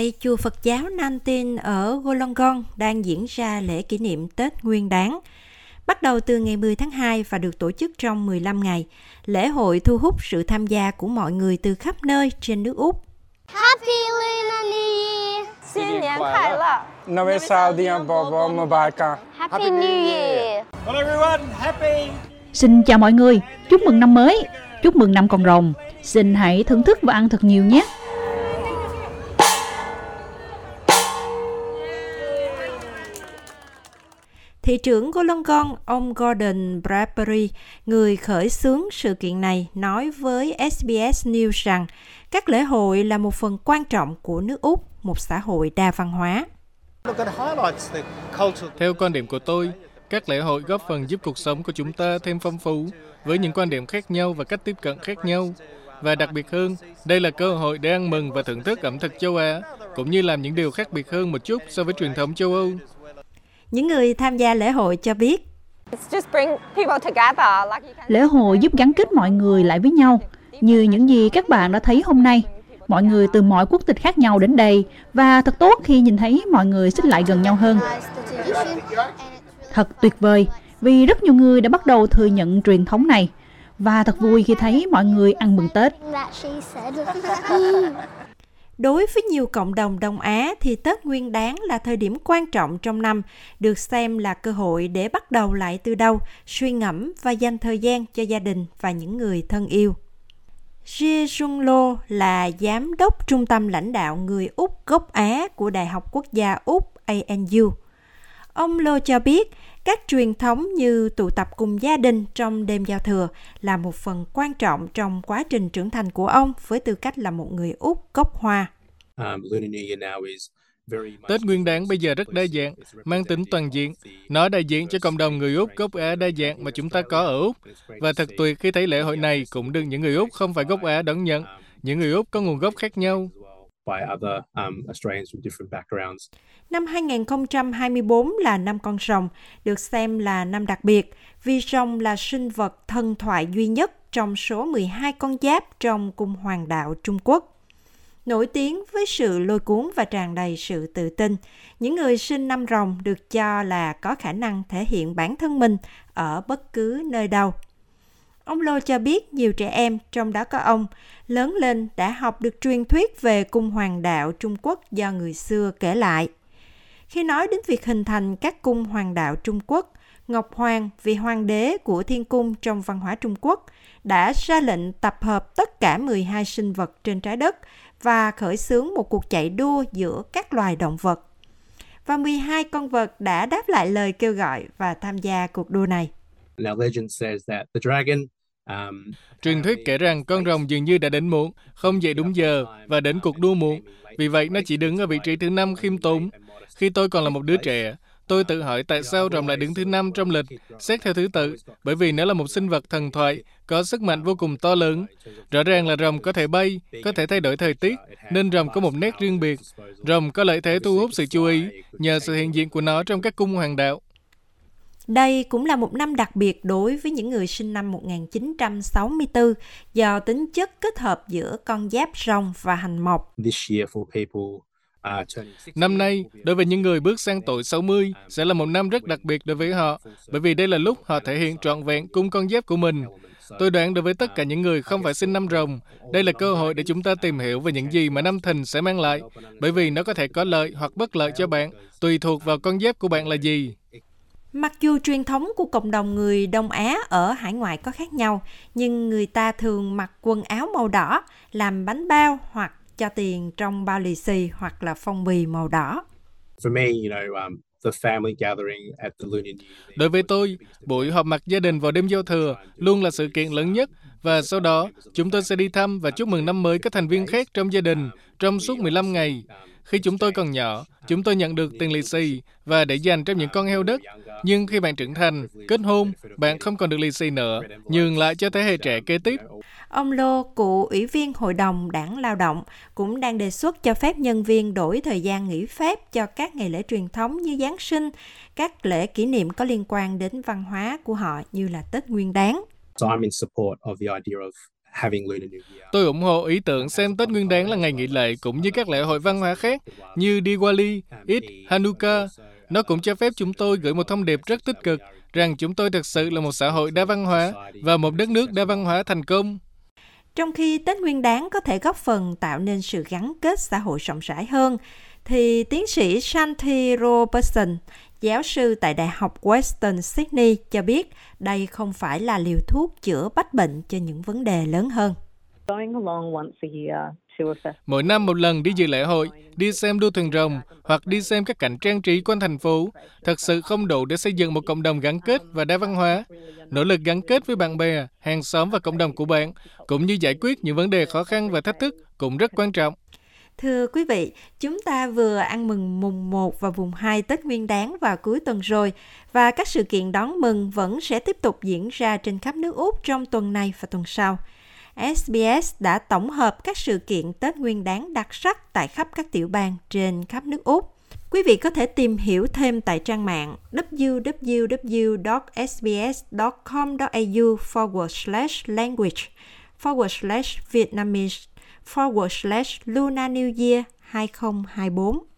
tại chùa Phật giáo Nam Tin ở Golongon đang diễn ra lễ kỷ niệm Tết Nguyên Đán. Bắt đầu từ ngày 10 tháng 2 và được tổ chức trong 15 ngày, lễ hội thu hút sự tham gia của mọi người từ khắp nơi trên nước Úc. Happy Lunar New Year! Xin niên khai lạ! Happy New Year! Xin chào mọi người! Chúc mừng năm mới! Chúc mừng năm con rồng! Xin hãy thưởng thức và ăn thật nhiều nhé! Thị trưởng của London, ông Gordon Bradbury, người khởi xướng sự kiện này, nói với SBS News rằng các lễ hội là một phần quan trọng của nước Úc, một xã hội đa văn hóa. Theo quan điểm của tôi, các lễ hội góp phần giúp cuộc sống của chúng ta thêm phong phú với những quan điểm khác nhau và cách tiếp cận khác nhau. Và đặc biệt hơn, đây là cơ hội để ăn mừng và thưởng thức ẩm thực châu Á, cũng như làm những điều khác biệt hơn một chút so với truyền thống châu Âu. Những người tham gia lễ hội cho biết, It's just bring people together like you can Lễ hội giúp gắn kết mọi người lại với nhau, như những gì các bạn đã thấy hôm nay. Mọi người từ mọi quốc tịch khác nhau đến đây và thật tốt khi nhìn thấy mọi người xích lại gần nhau hơn. Thật tuyệt vời vì rất nhiều người đã bắt đầu thừa nhận truyền thống này và thật vui khi thấy mọi người ăn mừng Tết. Đối với nhiều cộng đồng Đông Á thì Tết Nguyên đán là thời điểm quan trọng trong năm, được xem là cơ hội để bắt đầu lại từ đầu, suy ngẫm và dành thời gian cho gia đình và những người thân yêu. Jie Jung Lo là giám đốc trung tâm lãnh đạo người Úc gốc Á của Đại học Quốc gia Úc ANU. Ông Lo cho biết các truyền thống như tụ tập cùng gia đình trong đêm giao thừa là một phần quan trọng trong quá trình trưởng thành của ông với tư cách là một người Úc gốc Hoa. um, Lunar New Year now is very much Tết Nguyên đán bây giờ rất đa dạng, mang tính toàn diện. Nó đại diện cho cộng đồng người Úc gốc Á đa dạng mà chúng ta có ở Úc. Và thật tuyệt khi thấy lễ hội này cũng được những người Úc không phải gốc Á đón nhận. Những người Úc có nguồn gốc khác nhau by other um, Australians from different backgrounds. Năm 2024 là năm con rồng, được xem là năm đặc biệt vì rồng là sinh vật thần thoại duy nhất trong số 12 con giáp trong cung hoàng đạo Trung Quốc. Nổi tiếng với sự lôi cuốn và tràn đầy sự tự tin, những người sinh năm rồng được cho là có khả năng thể hiện bản thân mình ở bất cứ nơi đâu. Ông Lô cho biết nhiều trẻ em, trong đó có ông, lớn lên đã học được truyền thuyết về cung hoàng đạo Trung Quốc do người xưa kể lại. Khi nói đến việc hình thành các cung hoàng đạo Trung Quốc, Ngọc Hoàng, vị hoàng đế của thiên cung trong văn hóa Trung Quốc, đã ra lệnh tập hợp tất cả 12 sinh vật trên trái đất và khởi xướng một cuộc chạy đua giữa các loài động vật. Và 12 con vật đã đáp lại lời kêu gọi và tham gia cuộc đua này. Now, legend says that the dragon. Truyền thuyết kể rằng con rồng dường như đã đến muộn, không dậy đúng giờ và đến cuộc đua muộn. Vì vậy, nó chỉ đứng ở vị trí thứ năm khiêm tốn. Khi tôi còn là một đứa trẻ, tôi tự hỏi tại sao rồng lại đứng thứ năm trong lịch, xét theo thứ tự, bởi vì nó là một sinh vật thần thoại, có sức mạnh vô cùng to lớn. Rõ ràng là rồng có thể bay, có thể thay đổi thời tiết, nên rồng có một nét riêng biệt. Rồng có lợi thế thu hút sự chú ý nhờ sự hiện diện của nó trong các cung hoàng đạo. Đây cũng là một năm đặc biệt đối với những người sinh năm 1964 do tính chất kết hợp giữa con giáp rồng và hành mộc. this year for people uh, turning 60. Năm nay, đối với những người bước sang tuổi 60, sẽ là một năm rất đặc biệt đối với họ, bởi vì đây là lúc họ thể hiện trọn vẹn cung con giáp của mình. Tôi đoán đối với tất cả những người không phải sinh năm rồng, đây là cơ hội để chúng ta tìm hiểu về những gì mà năm thìn sẽ mang lại, bởi vì nó có thể có lợi hoặc bất lợi cho bạn, tùy thuộc vào con giáp của bạn là gì. Mặc dù truyền thống của cộng đồng người Đông Á ở hải ngoại có khác nhau, nhưng người ta thường mặc quần áo màu đỏ, làm bánh bao hoặc cho tiền trong bao lì xì hoặc là phong bì màu đỏ. For me, you know, um, the family gathering at the Lunar New Year. Đối với tôi, buổi họp mặt gia đình vào đêm giao thừa luôn là sự kiện lớn nhất và sau đó chúng tôi sẽ đi thăm và chúc mừng năm mới các thành viên khác trong gia đình trong suốt 15 ngày. Khi chúng tôi còn nhỏ, chúng tôi nhận được tiền lì xì và để dành trong những con heo đất. Nhưng khi bạn trưởng thành, kết hôn, bạn không còn được lì xì nữa, nhường lại cho thế hệ trẻ kế tiếp. Ông Lô, cựu ủy viên Hội đồng Đảng Lao động, cũng đang đề xuất cho phép nhân viên đổi thời gian nghỉ phép cho các ngày lễ truyền thống như Giáng sinh, các lễ kỷ niệm có liên quan đến văn hóa của họ như là Tết Nguyên đán. So I'm in support of the idea of Tôi ủng hộ ý tưởng xem Tết Nguyên Đán là ngày nghỉ lễ cũng như các lễ hội văn hóa khác như Diwali, Eid, Hanukkah. Nó cũng cho phép chúng tôi gửi một thông điệp rất tích cực rằng chúng tôi thực sự là một xã hội đa văn hóa và một đất nước đa văn hóa thành công. Trong khi Tết Nguyên Đán có thể góp phần tạo nên sự gắn kết xã hội rộng rãi hơn, thì tiến sĩ Shanti Robertson, giáo sư tại Đại học Western Sydney cho biết đây không phải là liều thuốc chữa bách bệnh cho những vấn đề lớn hơn. Mỗi năm một lần đi dự lễ hội, đi xem đua thuyền rồng hoặc đi xem các cảnh trang trí quanh thành phố, thật sự không đủ để xây dựng một cộng đồng gắn kết và đa văn hóa. Nỗ lực gắn kết với bạn bè, hàng xóm và cộng đồng của bạn, cũng như giải quyết những vấn đề khó khăn và thách thức cũng rất quan trọng. Thưa quý vị, chúng ta vừa ăn mừng mùng 1 và vùng 2 Tết Nguyên Đán vào cuối tuần rồi và các sự kiện đón mừng vẫn sẽ tiếp tục diễn ra trên khắp nước Úc trong tuần này và tuần sau. SBS đã tổng hợp các sự kiện Tết Nguyên Đán đặc sắc tại khắp các tiểu bang trên khắp nước Úc. Quý vị có thể tìm hiểu thêm tại trang mạng www.sbs.com.au forward slash language forward slash Vietnamese forward slash Luna New Year 2024.